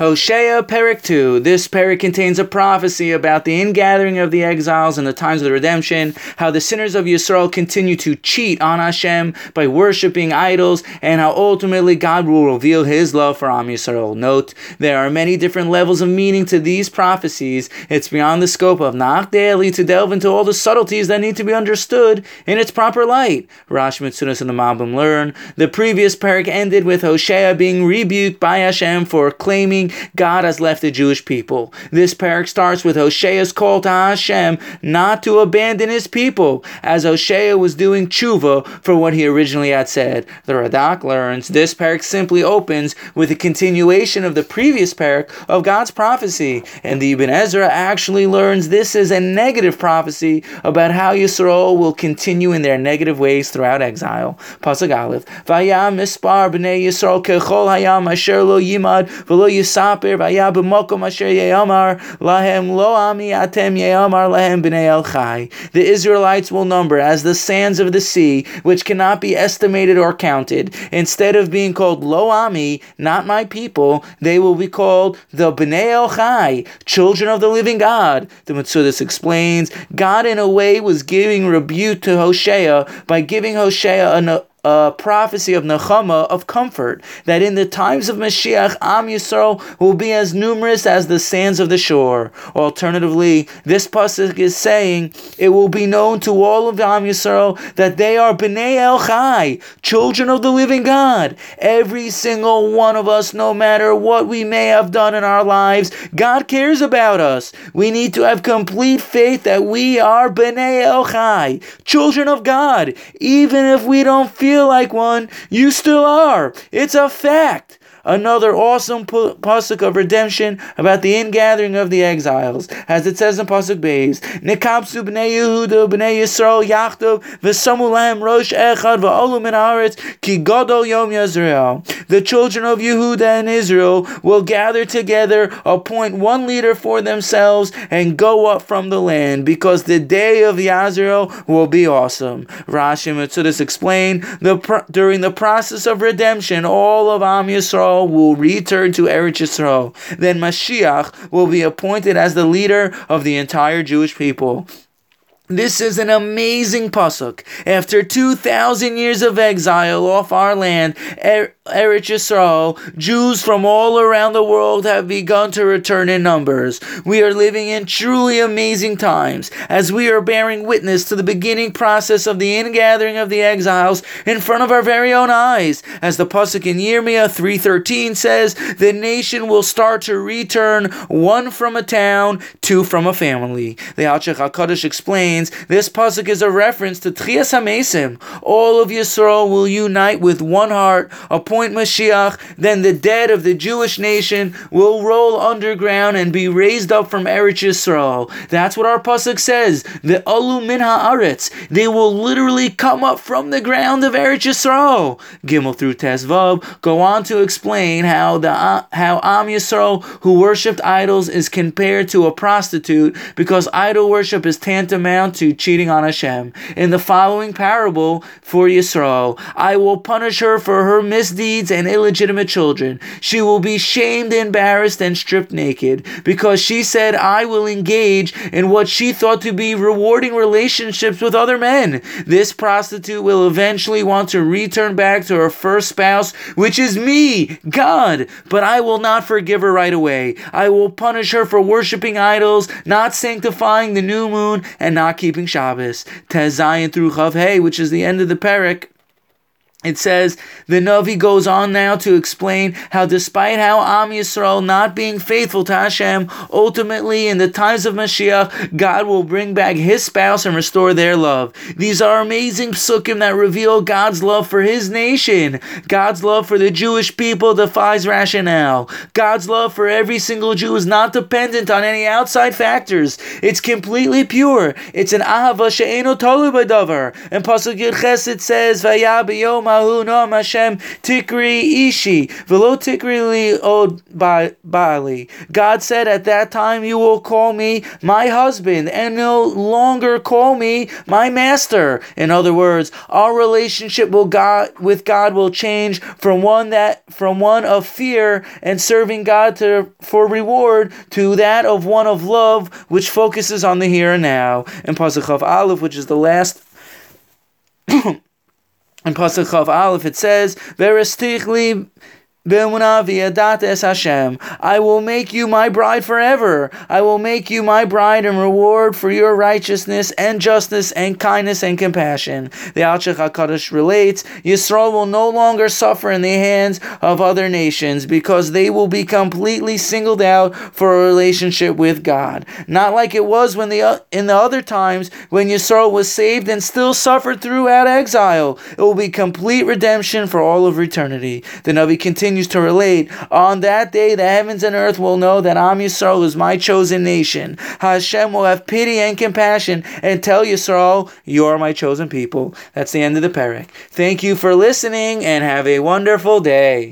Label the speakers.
Speaker 1: Hosea Perek 2. This Perek contains a prophecy about the ingathering of the exiles and the times of the redemption, how the sinners of Yisrael continue to cheat on Hashem by worshipping idols, and how ultimately God will reveal his love for Am Yisrael. Note, there are many different levels of meaning to these prophecies. It's beyond the scope of Nach Daily to delve into all the subtleties that need to be understood in its proper light. Rashi Metzudas and the Malbim learn. The previous Perik ended with Hosea being rebuked by Hashem for claiming God has left the Jewish people. This parak starts with Hosea's call to Hashem not to abandon his people, as Hosea was doing tshuva for what he originally had said. The Radak learns this parak simply opens with a continuation of the previous parak of God's prophecy, and the Ibn Ezra actually learns this is a negative prophecy about how Yisrael will continue in their negative ways throughout exile. Pasuk Aleph, Vayam mispar b'nei Yisrael kechol hayam asher lo yimad v'lo yisar asher lahem atem lahem b'nei el chai. The Israelites will number as the sands of the sea, which cannot be estimated or counted. Instead of being called lo ami, not my people, they will be called the b'nei el chai, children of the living God. The Metzudas explains, God in a way was giving rebuke to Hosea by giving Hosea an a prophecy of Nechama of comfort that in the times of Mashiach, Am Yisrael will be as numerous as the sands of the shore. Alternatively, this pasuk is saying it will be known to all of Am Yisrael that they are Bnei El Chai, children of the living God. Every single one of us, no matter what we may have done in our lives, God cares about us. We need to have complete faith that we are Bnei El Chai, children of God, even if we don't feel feel like one, you still are. It's a fact another awesome pasuk of redemption about the ingathering of the exiles, as it says in pasuk Beis, Nekapsu b'nei Yehuda b'nei Yisrael yachtov v'samu lahem rosh echad v'olu min haaretz ki gadol yom Yisrael. The children of Yehuda and Israel will gather together, appoint one leader for themselves, and go up from the land, because the day of Yisrael will be awesome. Rashi Metzudas explain the during the process of redemption, all of Am Yisrael Yisrael will return to Eretz Yisrael. Then Mashiach will be appointed as the leader of the entire Jewish people. This is an amazing pasuk. After 2,000 years of exile off our land, er- Eretz Yisrael, Jews from all around the world have begun to return in numbers. We are living in truly amazing times as we are bearing witness to the beginning process of the ingathering of the exiles in front of our very own eyes. As the pasuk in Yirmiyah 3.13 says, the nation will start to return one from a town, two from a family. The Alshich HaKadosh explains this pasuk is a reference to Tchias HaMesim. All of Yisrael will unite with one heart, appoint Mashiach, then the dead of the Jewish nation will roll underground and be raised up from Eretz Yisrael. That's what our pasuk says. The Alu Min Haaretz. They will literally come up from the ground of Eretz Yisrael. Gimel through Tesvav go on to explain how the how Am Yisrael who worshipped idols is compared to a prostitute because idol worship is tantamount to cheating on Hashem. In the following parable for Yisrael, I will punish her for her misdeeds and illegitimate children. She will be shamed, embarrassed, and stripped naked because she said, I will engage in what she thought to be rewarding relationships with other men. This prostitute will eventually want to return back to her first spouse, which is me, God, but I will not forgive her right away. I will punish her for worshiping idols, not sanctifying the new moon, and not keeping Shabbos. Tezayin through Chav Hey, which is the end of the parak. It says the Navi goes on now to explain how, despite how Am Yisrael not being faithful to Hashem, ultimately in the times of Mashiach, God will bring back His spouse and restore their love. These are amazing psukim that reveal God's love for His nation. God's love for the Jewish people defies rationale. God's love for every single Jew is not dependent on any outside factors. It's completely pure. It's an ahava she'eno tolu b'davar. And Pasuk Yud Ches it says, "Vayah b'yom ahu noam Hashem tikri ishi velo tikri li od bali. God said at that time you will call me my husband and no longer call me my master. In other words, our relationship will God with God will change from one that from one of fear and serving God to for reward to that of one of love, which focuses on the here and now. And Pasuk Aleph, which is the last And pasuk Chav Aleph, it says, "Veristichli I will make you my bride forever. I will make you my bride and reward for your righteousness and justice and kindness and compassion. The Alshich HaKadosh relates, Yisrael will no longer suffer in the hands of other nations because they will be completely singled out for a relationship with God. Not like it was when the in the other times when Yisrael was saved and still suffered throughout exile. It will be complete redemption for all of eternity. The Navi continues continues to relate, on that day the heavens and earth will know that Am Yisrael is my chosen nation. Hashem will have pity and compassion and tell Yisrael, you are my chosen people. That's the end of the parak. Thank you for listening and have a wonderful day.